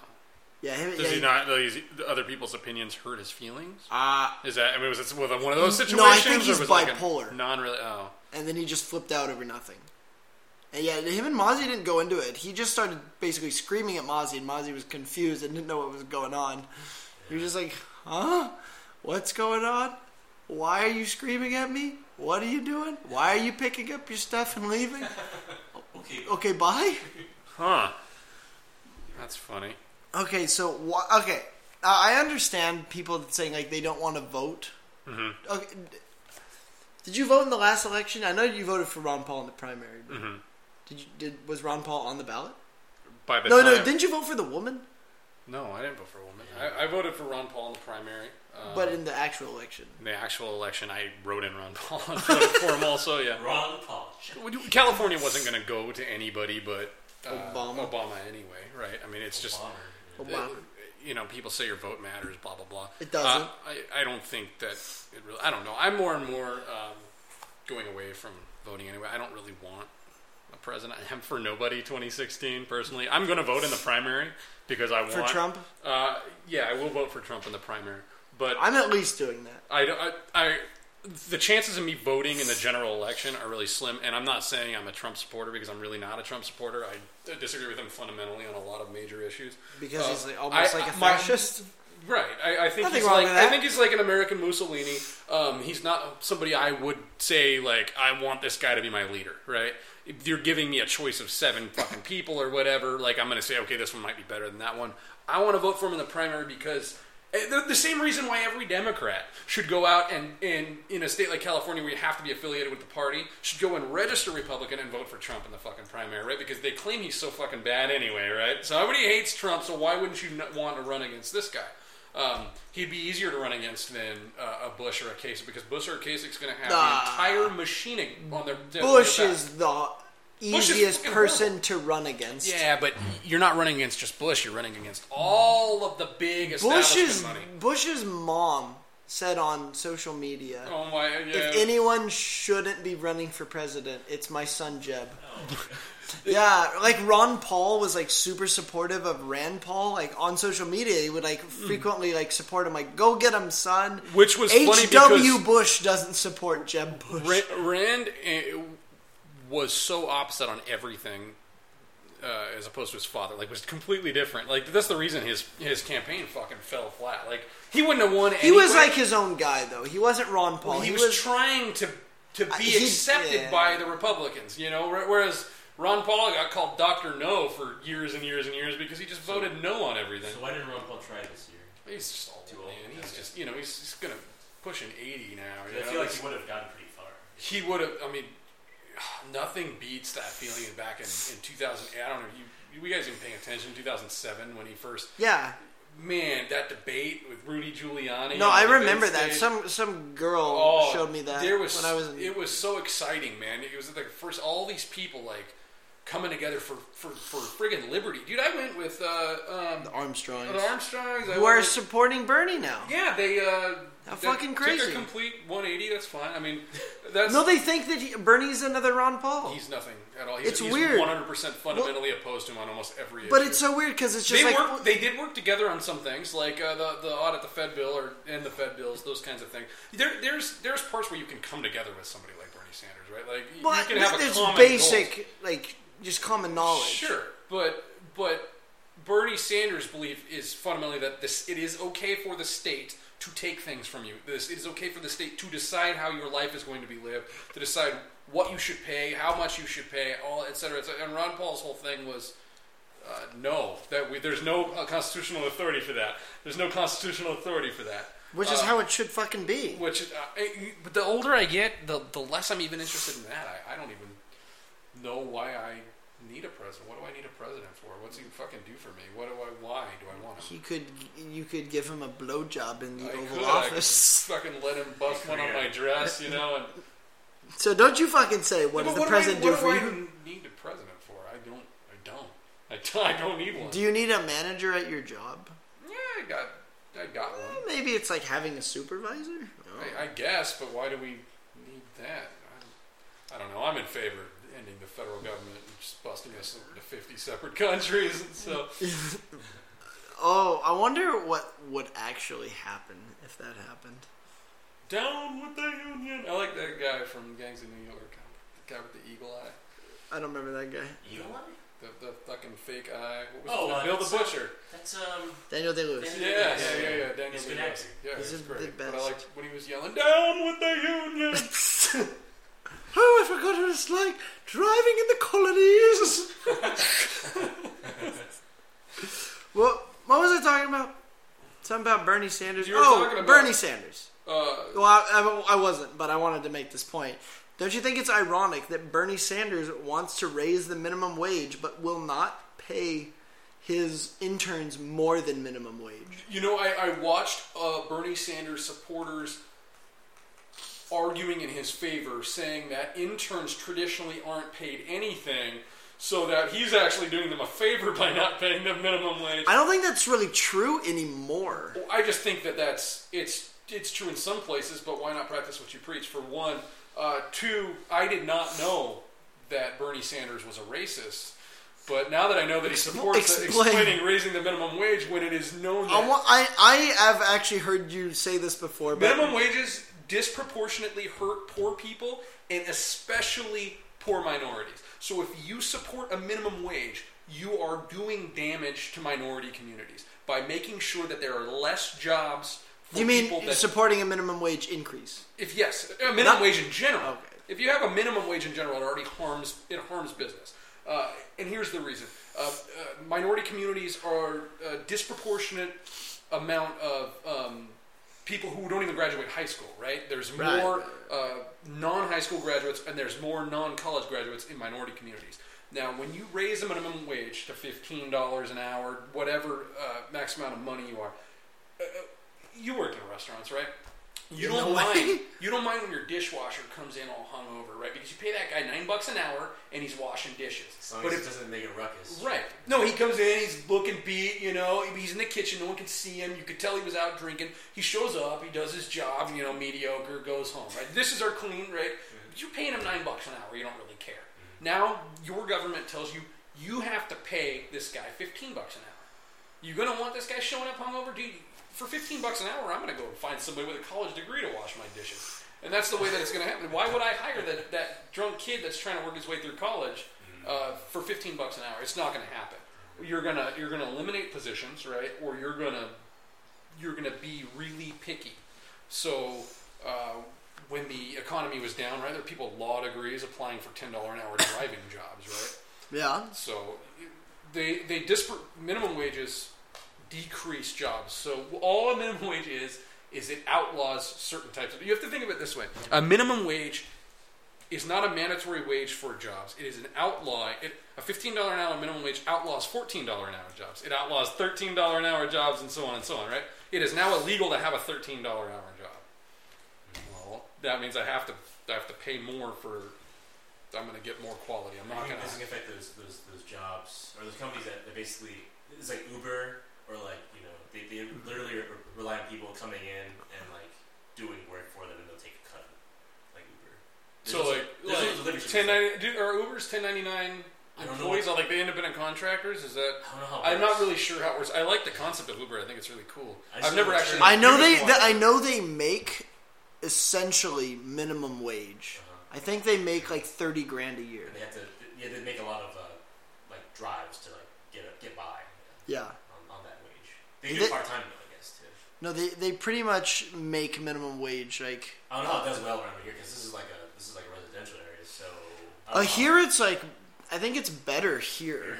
Yeah, him, Does yeah, he not, these other people's opinions hurt his feelings? Uh, Is that, I mean, was it one of those situations? No, I think or he's was it like a bipolar. non really, oh. and then he just flipped out over nothing. And yeah, him and Mozzie didn't go into it. He just started basically screaming at Mozzie, and Mozzie was confused and didn't know what was going on. He was just like, "Huh? What's going on? Why are you screaming at me? What are you doing? Why are you picking up your stuff and leaving? Okay. Okay, bye." Huh. That's funny. Okay, so wha- okay, uh, I understand people saying like they don't want to vote. Mm-hmm. Okay, did you vote in the last election? I know you voted for Ron Paul in the primary. But Mm-hmm. Did you? Did was Ron Paul on the ballot? By the No, time, no. Didn't you vote for the woman? No, I didn't vote for a woman. I, I voted for Ron Paul in the primary. Um, But in the actual election, in the actual election, I wrote in Ron Paul and voted for him also. Yeah. Ron Paul. California wasn't going to go to anybody but uh, Obama. Obama anyway, right? I mean, it's just Bomber. Obama. you know, people say your vote matters, blah blah blah. It doesn't. Uh, I, I don't think that it really. I don't know. I'm more and more um, going away from voting anyway. I don't really want a president. I am for nobody 2016 personally. I'm going to vote in the primary because I for want Trump, Uh, yeah, I will vote for Trump in the primary, but I'm at least doing that. I, I, I, the chances of me voting in the general election are really slim. And I'm not saying I'm a Trump supporter because I'm really not a Trump supporter. I disagree with him fundamentally on a lot of major issues. Because Uh, he's like, almost I- like a I- my- fascist. Right. I, I think Nothing he's like I think he's like an American Mussolini. Um, he's not somebody I would say like I want this guy to be my leader. Right. If you're giving me a choice of seven fucking people or whatever, like I'm going to say, okay, this one might be better than that one. I want to vote for him in the primary because eh, the, the same reason why every Democrat should go out and, and in a state like California where you have to be affiliated with the party should go and register Republican and vote for Trump in the fucking primary, right? Because they claim he's so fucking bad anyway, right? So everybody hates Trump, so why wouldn't you want to run against this guy? Um, he'd be easier to run against than uh, a Bush or a Kasich because Bush or a Kasich's going to have Nah. the entire machining on their their- Bush their is the easiest fucking person horrible. to run against. Yeah, but you're not running against just Bush. You're running against all of the big Bush's money. Bush's mom said on social media, Oh my! Yeah. if anyone shouldn't be running for president, it's my son Jeb. Oh, yeah, like Ron Paul was like super supportive of Rand Paul. Like on social media, he would like Hmm. frequently like support him. Like, go get him, son. Which was funny H.W. because- Bush doesn't support Jeb Bush. Ra- Rand uh, was so opposite on everything, uh, as opposed to his father. Like, was completely different. Like, that's the reason his his campaign fucking fell flat. Like, he wouldn't have won. he was like his own guy, though. He wasn't Ron Paul. Well, he, was, trying to to be he- accepted yeah. by the Republicans, you know. Whereas Ron Paul got called Doctor No for years and years and years because he just voted no on everything. So why didn't Ron Paul try this year? He's just old, Too old, man. He's okay. just you know he's, he's gonna push an eighty now. You I know? feel like he would have gotten pretty far. he would have. I mean, nothing beats that feeling back in, in 2008. I don't know. You, you guys even paying attention? 2007 when he first. Yeah. Man, that debate with Rudy Giuliani. No, I remember that. stage. Some some girl Oh, showed me that There was when I was in it was so exciting, man. It was like first all these people like coming together for for, for friggin' liberty, dude. I went with uh, um, the Armstrongs, the Armstrongs. Who are with- supporting Bernie now. yeah, they uh, How fucking Took crazy. a complete 180. That's fine. I mean, that's No, they think that he, Bernie's another Ron Paul. He's nothing at all. He's, It's he's weird. 100% fundamentally opposed to him on almost every issue. but it's so weird because it's just they like work. They did work together on some things, like uh, the the audit the Fed bill or and the Fed bills, those kinds of things. There, there's there's parts where you can come together with somebody like Bernie Sanders, right? Like you- but you can have a common basic like just common knowledge. Sure, but but Bernie Sanders' belief is fundamentally that this it is okay for the state to take things from you. This it is okay for the state to decide how your life is going to be lived, to decide what you should pay, how much you should pay, all et cetera, et cetera. And Ron Paul's whole thing was. Uh, no, that we, there's no uh, constitutional authority for that. There's no constitutional authority for that. Which is Uh, how it should fucking be. which, uh, I- but the older I get, the the less I'm even interested in that. I, I don't even know why I need a president. What do I need a president for? What's he fucking do for me? What do I? Why do I want him? He could, you could give him a blowjob in the I Oval could, Office. I could fucking let him bust one on my dress, you know. And So don't you fucking say what Yeah, does but the do I- president do what for I you? need a president for? I don't. I don't. I don't, I don't need one. Do you need a manager at your job? yeah, I got. I got one. Maybe it's like having a supervisor. I, I guess, but why do we need that? I, I don't know. I'm in favor of ending the federal government and just busting us into 50 separate countries. And so, Oh, I wonder what would actually happen if that happened. down with the union. I like that guy from Gangs of New York, the guy with the eagle eye. I don't remember that guy. Eagle Eye? The, the fucking fake eye. What was Oh, it? uh, Bill the that's, uh, Butcher. That's um. Daniel Day Lewis. Yeah, yeah, Yeah, yeah, yeah. yeah. Daniel He's a Day-Lewis. actor. Yeah, He's he's the great. But I best. liked when he was yelling, "Down with the Union." Oh, I forgot what it's like driving in the colonies. well, what was I talking about? Something about Bernie Sanders. You were oh, talking about- Bernie Sanders. uh, Well, I, I, I wasn't, but I wanted to make this point. Don't you think it's ironic that Bernie Sanders wants to raise the minimum wage but will not pay his interns more than minimum wage? You know, I, I watched uh, Bernie Sanders supporters arguing in his favor, saying that interns traditionally aren't paid anything, so that he's actually doing them a favor by not paying them minimum wage. I don't think that's really true anymore. I just think that that's it's it's true in some places, but why not practice what you preach? For one, uh, two, I did not know that Bernie Sanders was a racist. But now that I know that he supports explain. explaining raising the minimum wage when it is known that I, I, I have actually heard you say this before, but Minimum wages disproportionately hurt poor people and especially poor minorities. So if you support a minimum wage, you are doing damage to minority communities by making sure that there are less jobs for you mean people that supporting a minimum wage increase? if yes, a minimum Not- wage in general. Okay. If you have a minimum wage in general, it already harms it harms business. Uh, and here's the reason: uh, uh, minority communities are a disproportionate amount of um, people who don't even graduate high school. Right? There's Right. more uh, non-high school graduates, and there's more non-college graduates in minority communities. Now, when you raise the minimum wage to fifteen dollars an hour, whatever uh, max amount of money you are, uh, you work in restaurants, right? You don't mind. You don't mind when your dishwasher comes in all hungover, right? Because you pay that guy nine bucks an hour and he's washing dishes. Long But it doesn't make a ruckus. Right. No, he comes in, he's looking beat, you know, he's in the kitchen, no one can see him. You could tell he was out drinking. He shows up, he does his job, you know, mediocre, goes home, right? This is our clean, right? But you're paying him nine bucks an hour, you don't really care. Now, your government tells you you have to pay this guy 15 bucks an hour. You're gonna want this guy showing up hungover? Do you, for 15 bucks an hour, I'm gonna go find somebody with a college degree to wash my dishes. And that's the way that it's gonna happen. Why would I hire that, that drunk kid that's trying to work his way through college uh, for 15 bucks an hour? It's not gonna happen. You're gonna you're gonna eliminate positions, right? Or you're gonna you're gonna be really picky. So uh, when the economy was down, right, there were people with law degrees applying for ten dollar an hour driving jobs, right? Yeah. So they they dispar- minimum wages decrease jobs. So all a minimum wage is is it outlaws certain types of. You have to think of it this way: a minimum wage is not a mandatory wage for jobs. It is an outlaw. It, a fifteen dollar an hour minimum wage outlaws fourteen dollar an hour jobs. It outlaws thirteen dollar an hour jobs, and so on and so on. Right? It is now illegal to have a thirteen dollar an hour job. Well, that means I have to I have to pay more for. I'm going to get more quality. I'm not going this to. can affect those, those those jobs or those companies that, that basically it's like Uber or like you know they, they literally re- rely on people coming in and like doing work for them and they'll take a cut like Uber. There's So also- like, like ten ninety do, are Uber's ten ninety nine I don't know employees what- are like the independent contractors? Is that? I don't know. How I'm not really sure how it works. I like the concept of Uber. I think it's really cool. I I've never know actually. I know they. used th- one. I know they make essentially minimum wage. Uh-huh. I think they make like thirty grand a year. And They have to. Yeah, they make a lot of uh, like drives to like get a, get by Yeah. on, on that wage. They They- do part time though, I guess too. No, they they pretty much make minimum wage. Like I don't know how it does well around here because this is like a this is like a residential area. So uh, here, it's like I think it's better here.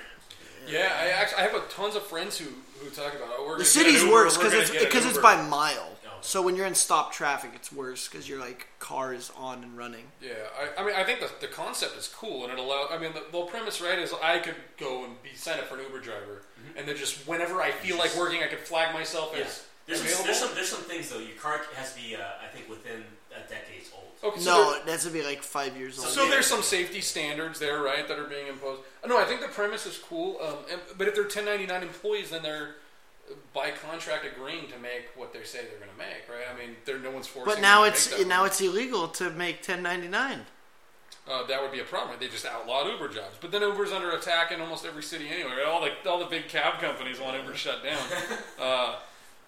Yeah, I actually I have a tons of friends who who talk about. Oh, we're The city's Uber, worse because it's because it's by mile. So when you're in stop traffic, it's worse because your like car is on and running. Yeah, I, I mean, I think the, the concept is cool, and it allows. I mean, the, the premise, right, is I could go and be signed up for an Uber driver, and then just whenever I feel like working, I could flag myself Yeah. as There's some, there's some there's some things though. Your car has to be uh, I think within a decade's old. okay, so no, there- it has to be like five years old. So there's some safety standards there, right, that are being imposed. Uh, No, I think the premise is cool. Um, and, but if they're 1099 employees, then they're by contract agreeing to make what they say they're going to make, right? I mean, there no one's forcing. but now it's now money. it's illegal to make 1099. uh, that would be a problem. They just outlawed Uber jobs, but then Uber's under attack in almost every city anyway. Right? All the all the big cab companies want Uber shut down. Uh,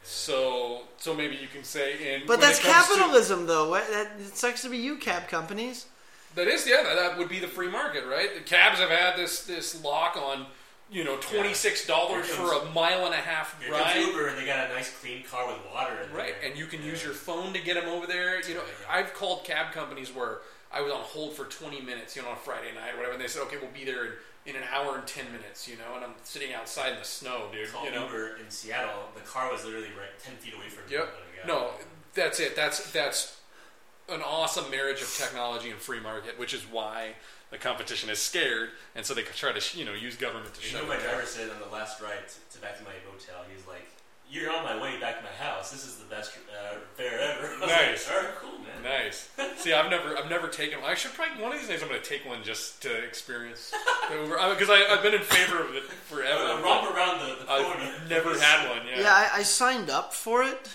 so so maybe you can say in But that's it comes to- capitalism, though. That, it sucks to be you, cab companies. That is, yeah, that, that would be the free market, right? The cabs have had this this lock on, you know, twenty six dollars Here for a mile and a half Here comes ride. Uber, and they got a nice clean car with water in Right, there. and you can use your phone to get them over there. You know, I've called cab companies where I was on hold for 20 minutes, you know, on a Friday night or whatever, and they said, okay, we'll be there in, in an hour and 10 minutes, you know, and I'm sitting outside in the snow, dude. called You know, Uber in Seattle. The car was literally right ten feet away from me. Yep. when I got No, that's it. That's that's an awesome marriage of technology and free market, which is why the competition is scared, and so they try to you know use government to You shut know, my down. driver said on the last ride to, to back to my motel, he's like, "You're on my way back to my house. This is the best uh, fare ever." I was Nice. Like, All right, cool, man. Nice. See, I've never, I've never taken. I should probably one of these days. I'm going to take one just to experience because I've been in favor of it forever. Uh, romp around the, the. I've never had one. Yeah. Yeah, I, I signed up for it,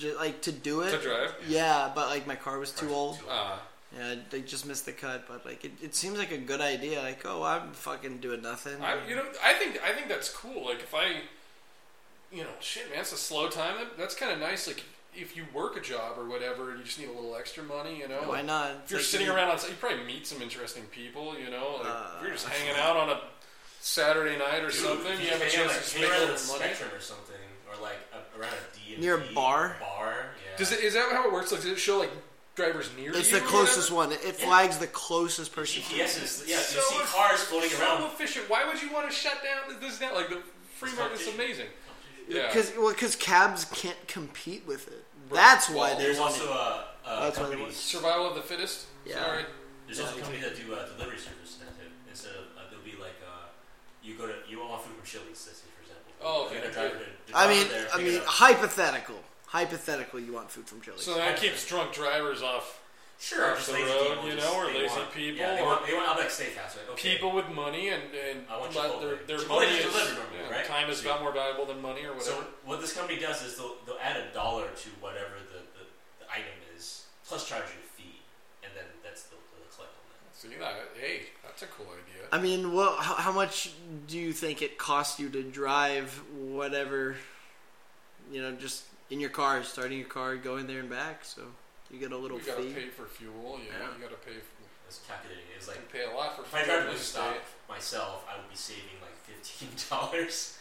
ju- like to do it. to drive. Yeah, but like my car was too old. Uh, Yeah, they just missed the cut. But like, it, it seems like a good idea. Like, oh, I'm fucking doing nothing. I, you know, I think, I think that's cool. Like if I, you know, shit, man, it's a slow time. That, that's kind of nice. Like if you work a job or whatever, and you just need a little extra money. You know, Why not? If you're like sitting around on, you probably meet some interesting people. You know, like Uh, if you're just hanging out on a Saturday night or Dude, something. You have a chance to hang spend a little money. Or something, or like a, around a D Near a bar? Bar, yeah. Does it? Is that how it works? Like, does it show like drivers near It's you? the or closest whatever? one. It flags the closest person. GPS is yeah. So you see eff- cars floating so around. efficient. Why would you want to shut down this now? Like the free It's market's amazing. Yeah. Because well, because cabs can't compete with it. Right. That's why Well, there's There's also a, a That's why they company. want- Survival of the fittest. Yeah. Sorry. There's also companies that do uh, delivery service now too. Instead of uh, they'll be like uh, you go to you want food from Chili's, let's say for example. Oh, okay. You're gonna drive to- to I drive mean, there, I pick mean, up. hypothetical. Hypothetical, you want food from Chili's. So that keeps drunk drivers off Sure, off just the lazy road, people you just- know, or they lazy want- people, Yeah, they or- want, they want. I'll like steakhouse, right? Okay. people with money and and I want let Chipotle. their their Chipotle money is is delivered normally, yeah, right? time has about more valuable than money or whatever. So what this company does is they'll, they'll add a dollar to whatever the, the, the item is, plus charge you a fee, and then that's the, they'll collect on that. See that? Hey, that's a cool idea. I mean, well, how, how much do you think it costs you to drive whatever, you know, just in your car, starting your car, going there and back? So you get a little fee. You gotta fee. pay for fuel. You know, Yeah. you gotta pay. For, It's calculating. It's like you pay a lot for if I fuel. drive to to the stay. stop myself, I would be saving like fifteen dollars.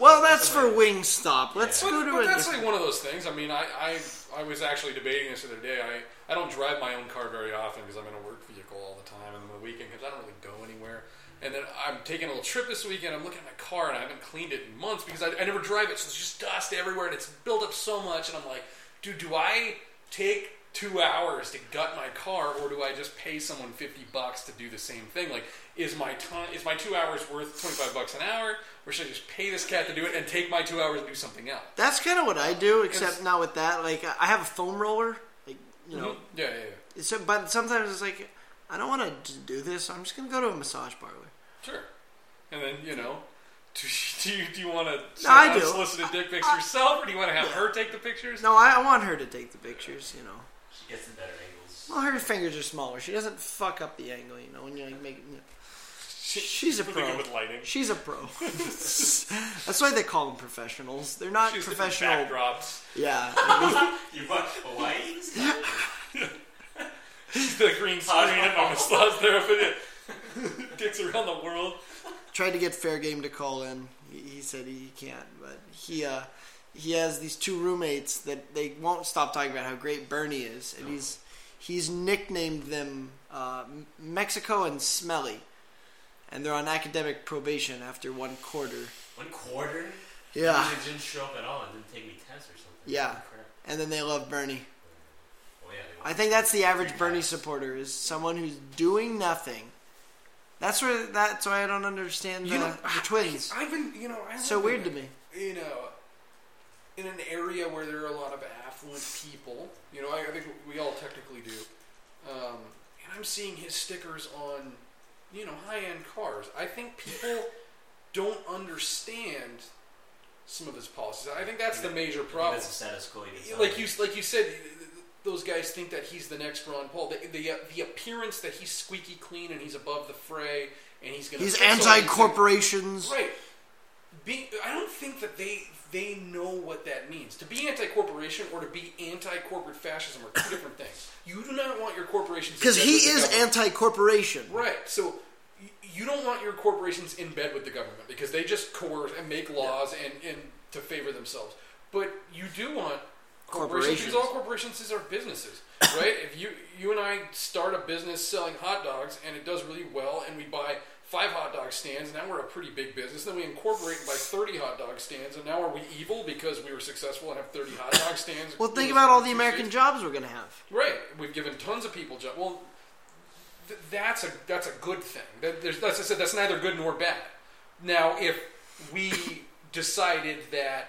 Well, that's for Wingstop. Let's Yeah. Go to but that's like one of those things. I mean, I, I I was actually debating this the other day. I, I don't drive my own car very often because I'm in a work vehicle all the time, and on the weekend because I don't really go anywhere. And then I'm taking a little trip this weekend. I'm looking at my car and I haven't cleaned it in months because I, I never drive it, so it's just dust everywhere and it's built up so much. And I'm like, dude, do I take two hours to gut my car, or do I just pay someone fifty bucks to do the same thing? Like, is my time is my two hours worth twenty five bucks an hour, or should I just pay this cat to do it and take my two hours and do something else? That's kind of what I do, except not with that. Like I have a foam roller, like you know. Mhm. yeah, yeah, yeah. So, but sometimes it's like I don't want to do this. I'm just gonna go to a massage parlor. Sure. And then you know, do you do you, do you want to No, I do. unsolicited dick pics yourself, or do you want to have Yeah. her take the pictures? No, I, I want her to take the pictures. You know. She gets the better angles. Well, her fingers are smaller. She doesn't fuck up the angle. You know when you like make. You know. She's a pro. good with lighting. She's a pro. That's why they call them professionals. They're not She's professional. backdrops. Yeah. You want Hawaii? the green screen and my massage therapist dicks around the world. tried to get Fair Game to call in. He, he said he can't, but he uh, he has these two roommates that they won't stop talking about how great Bernie is, and he's he's nicknamed them uh, Mexico and Smelly, and they're on academic probation after one quarter. One quarter? Yeah, They didn't show up at all and didn't take me tests or something. Yeah. And then they love Bernie. Oh, yeah, I think that's the average Bernie times. supporter is someone who's doing nothing. That's where that's why I don't understand the, the twins. I've been, you know, I So live weird in, to me. You know, in an area where there are a lot of affluent people. You know, I, I think we all technically do. Um, and I'm seeing his stickers on, you know, high-end cars. I think people don't understand some of his policies. I think that's the major problem. That's the status quo. like you like you said, those guys think that he's the next Ron Paul. The the, uh, the appearance that he's squeaky clean and he's above the fray and he's going to He's anti-corporations. Right. Be, I don't think that they they know what that means. To be anti-corporation or to be anti-corporate fascism are two different things. You do not want your corporations Because he is government. anti-corporation. Right. So you don't want your corporations in bed with the government because they just coerce and make laws and, and to favor themselves. But you do want corporations because Corporations. all corporations are businesses, right? if you you and I start a business selling hot dogs and it does really well, and we buy five hot dog stands, now we're a pretty big business. Then we incorporate by thirty hot dog stands, and now are we evil because we were successful and have thirty hot dog stands? Well, think about all the American states? jobs we're going to have. Right. We've given tons of people jobs. Well, th- that's a that's a good thing. That, there's, that's I said that's neither good nor bad. Now, if we decided that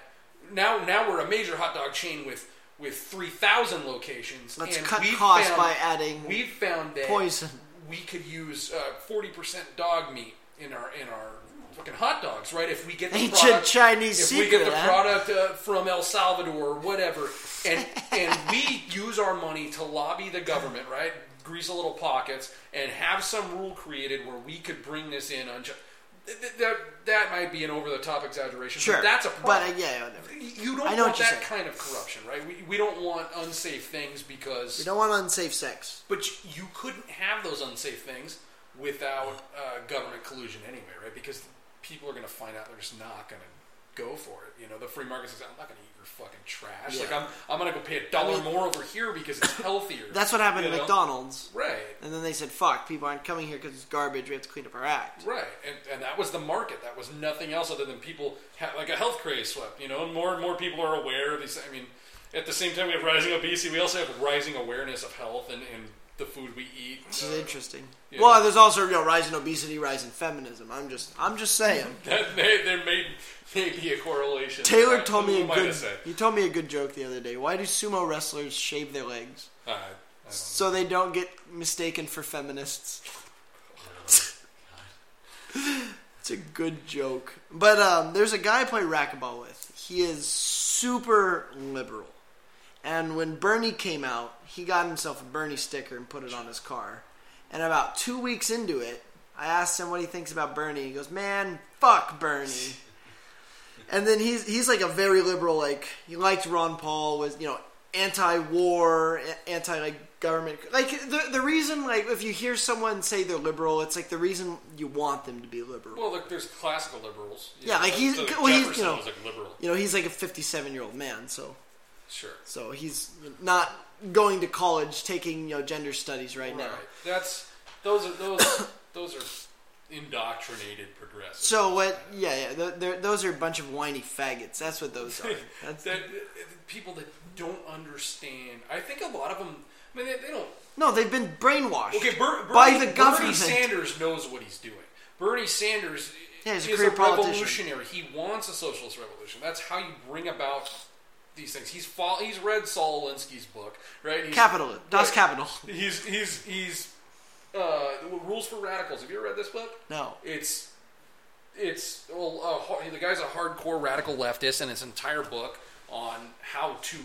now now we're a major hot dog chain with with three thousand locations, Let's cut costs found- by adding We've found that poison. We could use forty percent dog meat in our in our fucking hot dogs, right? If we get the Ancient product, Chinese if we get the huh? product uh, from El Salvador or whatever, and and we use our money to lobby the government, right? Grease a little pockets and have some rule created where we could bring this in on. Th- That, that might be an over the top exaggeration, Sure, but that's a But problem. uh, yeah, you don't I know want that saying. kind of corruption, right? We, we don't want unsafe things because we don't want unsafe sex. but you couldn't have those unsafe things without uh, government collusion anyway, right? Because people are going to find out they're just not going to go for it. You know, the free market says, "I'm not going to fucking trash. Like I'm, I'm going to go pay a dollar I mean- more over here because it's healthier." That's what happened at know? McDonald's. right? And then they said, fuck, people aren't coming here because it's garbage. We have to clean up our act. Right, and, and that was the market. That was nothing else other than people ha- like a health craze swept. You know, and more and more people are aware of these. I mean, at the same time we have rising obesity, we also have rising awareness of health and, and the food we eat. Which Uh, is interesting. yeah. Well, there's also you know rising obesity, rising feminism. I'm just I'm just saying. That may, there may, may be a correlation. Taylor I- told me a good. He told me a good joke the other day. Why do sumo wrestlers shave their legs? Uh, So they don't get mistaken for feminists. It's a good joke. But um, there's a guy I play racquetball with. He is super liberal. And when Bernie came out, he got himself a Bernie sticker and put it on his car. And about two weeks into it, I asked him what he thinks about Bernie. He goes, "Man, fuck Bernie." And then he's he's like a very liberal. Like he liked Ron Paul. Was you know anti-war, anti like government. Like the the reason like if you hear someone say they're liberal, it's like the reason you want them to be liberal. Well, look, there's classical liberals. Yeah, know, like he's- well, he's, you know- like liberal. you know, he's like a fifty-seven year old man. So Sure. so he's not going to college taking you know gender studies right, now. That's those are those those are indoctrinated progressives. So what? Yeah, yeah. th- those are a bunch of whiny faggots. That's what those are. That's, that people that don't understand. I think a lot of them. I mean, they, they don't. no, they've been brainwashed Okay, Ber, Bernie, by the government. Bernie. Sanders knows what he's doing. Bernie Sanders Yeah, he's a is a politician. revolutionary. He wants a socialist revolution. That's how you bring about these things. He's he's read Saul Alinsky's book, right? He's, Capital. Das Right. Capital. He's he's he's uh, Rules for Radicals. Have you ever read this book? No. It's it's well, uh, the guy's a hardcore radical leftist, and his entire book on how to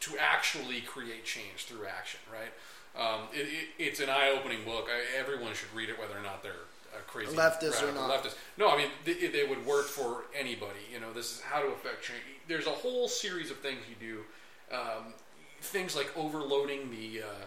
to actually create change through action. Right? Um, it, it, it's an eye-opening book. I, everyone should read it, whether or not they're a crazy Leftist or not. Leftist. No, I mean they, they would work for anybody. You know, this is how to affect change. There's a whole series of things you do. Um, things like overloading the uh,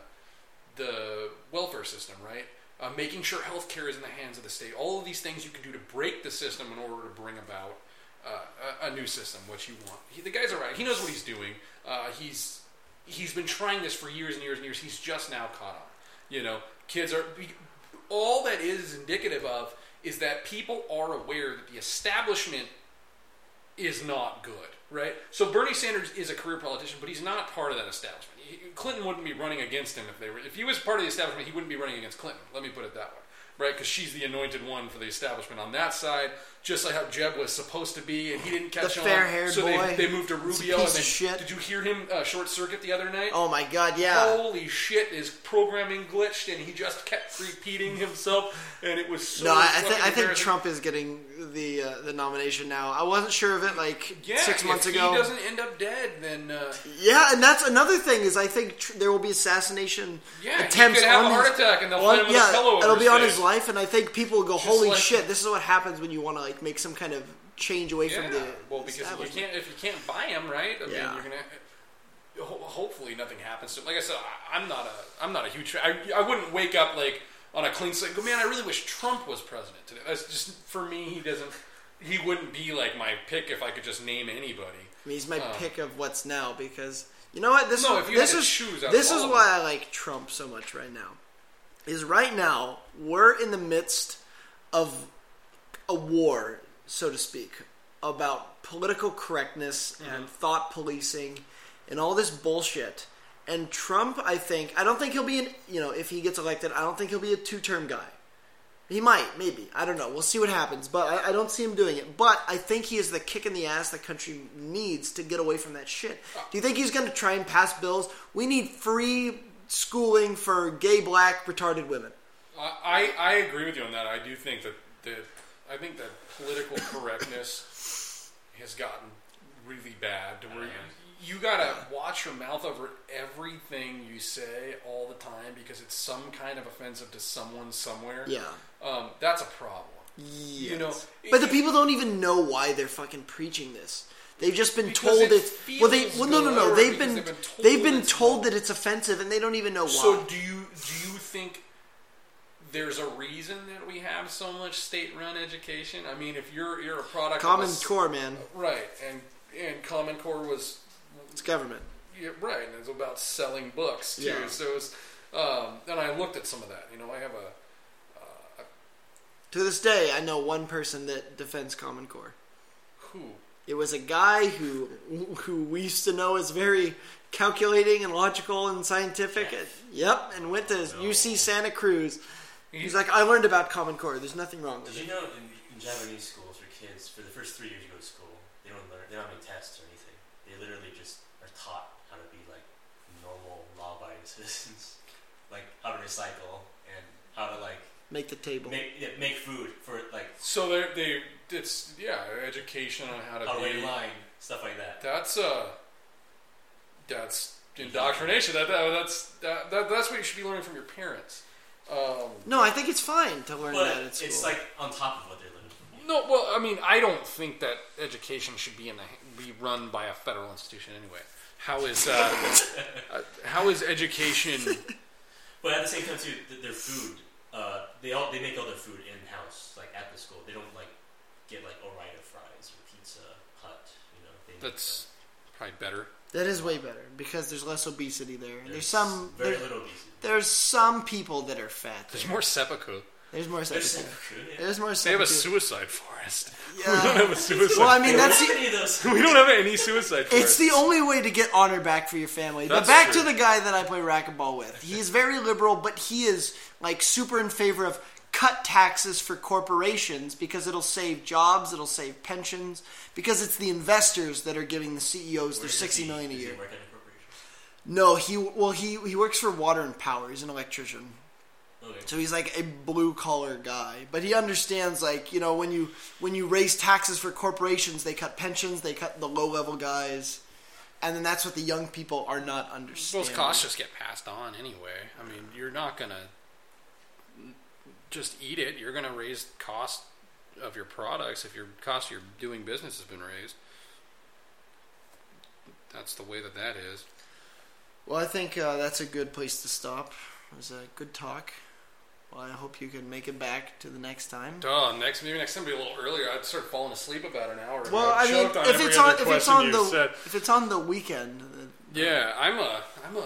the welfare system, right? Uh, making sure health care is in the hands of the state. All of these things you can do to break the system in order to bring about uh, a, a new system, what you want. He, the guy's all right. He knows what he's doing. Uh, he's he's been trying this for years and years and years. He's just now caught on. You know, kids are all that is indicative of is that people are aware that the establishment is not good, right? So Bernie Sanders is a career politician, but he's not part of that establishment. Clinton wouldn't be running against him if they were. If he was part of the establishment, he wouldn't be running against Clinton. Let me put it that way, right? Because she's the anointed one for the establishment on that side, just like how Jeb was supposed to be, and he didn't catch on. fair-haired so boy. They, they moved to a Rubio, piece and then shit. did you hear him uh, short circuit the other night? Oh my god, yeah. Holy shit! His programming glitched, and he just kept repeating himself, and it was so. no, I, think I think. Trump is getting the uh, the nomination now. I wasn't sure of it like Yeah, six months if ago. he doesn't end up dead, then uh, Yeah, and that's another thing is I think tr- there will be assassination Yeah, attempts. he could have on a heart his, attack and they'll on- him with a yeah, pillow it'll be on his life, and I think people will go, "Holy like- shit! This is what happens when you want to like make some kind of change away yeah. from the well, because you can't if you can't buy them, right? I Yeah. mean, you're gonna. ho- hopefully nothing happens to him. Like I said, I, I'm not a I'm not a huge. I, I wouldn't wake up like on a clean slate. Go, man, I really wish Trump was president today. That's just for me. He doesn't. He wouldn't be like my pick if I could just name anybody. I mean, he's my Oh. pick of what's now because you know what? This No, is if this is this is why I like Trump so much right now. Is right now we're in the midst of a war, so to speak, about political correctness Mm-hmm. and thought policing and all this bullshit. And Trump, I think, I don't think he'll be an, you know, if he gets elected, I don't think he'll be a two-term guy. He might, maybe. I don't know. We'll see what happens. But I, I don't see him doing it. But I think he is the kick in the ass the country needs to get away from that shit. Do you think he's going to try and pass bills? We need free schooling for gay, black, retarded women. I, I agree with you on that. I do think that that I think that political correctness has gotten really bad to where you, you gotta watch your mouth over everything you say all the time because it's some kind of offensive to someone somewhere. Yeah. um, that's a problem. You know, But the people don't even know why they're fucking preaching this. They've just been told it it's well. They well, no, no, no. They've been they've been told they've been told that it's offensive and they don't even know why. So do you do you think there's a reason that we have so much state-run education? I mean, if you're you're a product of a Common Core, man, right? And and Common Core was it's government. yeah, right, and it's about selling books too. Yeah. So it's um, and I looked at some of that. You know, I have a To this day, I know one person that defends Common Core. who It was a guy who who we used to know as very calculating and logical and scientific. Yep, and went to UC Santa Cruz. He's like, I learned about Common Core. There's nothing wrong with Did it. you know in, in Japanese schools for kids, for the first three years you go to school, they don't learn, they don't have any tests or anything. They literally just are taught how to be like normal, law-abiding citizens, like how to recycle and how to like Make the table. make yeah, make food for like so they they it's yeah education on how to how to wait be. in line, stuff like that. That's uh that's indoctrination. That, that that's that, that that's what you should be learning from your parents. Um, No, I think it's fine to learn But that at school. it's like on top of what they're learning. No, well, I mean, I don't think that education should be in the be run by a federal institution anyway. How is uh, uh, how is education? But at the same time, too, th- their food, uh, they all they make all their food in house, like at the school. They don't like get like Ore-Ida fries or Pizza Hut. You know, they make That's probably better. That is way better because there's less obesity there. their- There's some very there- little obesity. there's some people that are fat. There's more seppuku. There's more There's seppuku. yeah. There's more seppuku. They have a suicide forest. Yeah. We don't have a suicide. Well, I mean, They that's the, any of those. we don't have any suicide forest. It's the only way to get honor back for your family. But back true. to the guy that I play racquetball with. He's very liberal, but he is like super in favor of cut taxes for corporations because it'll save jobs, it'll save pensions, because it's the investors that are giving the CEOs their Where does sixty he- million a does he year. work a corporation? No, he well he he works for Water and Power. He's an electrician. Okay. So he's like a blue collar guy, but he understands like you know when you when you raise taxes for corporations, they cut pensions, they cut the low level guys, and then that's what the young people are not understanding. Those costs just get passed on anyway. I mean, you're not gonna just eat it. You're gonna raise cost of your products if your cost of your doing business has been raised. That's the way that that is. Well, I think uh, that's a good place to stop. It was a good talk. Well, I hope you can make it back to the next time. Oh, next maybe next time be a little earlier. I'd start falling asleep about an hour. ago. Well, I mean, if it's on if it's on the said. if it's on the weekend, Yeah, I'm a I'm a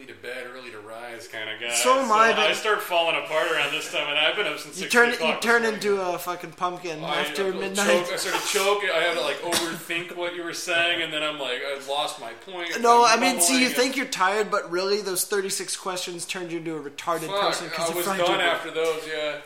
early to bed, early to rise kind of guy. So am I, but- I start falling apart around this time, and I've been up since you 6 turn you turn into morning. a fucking pumpkin I, after I midnight. Choke, I started choking. I had to like overthink what you were saying, and then I'm like, I lost my point. No, I'm I mean, see, you mumbling, think you're tired, but really, those 36 questions turned you into a retarded and- person because I you was fried done after those. Yeah,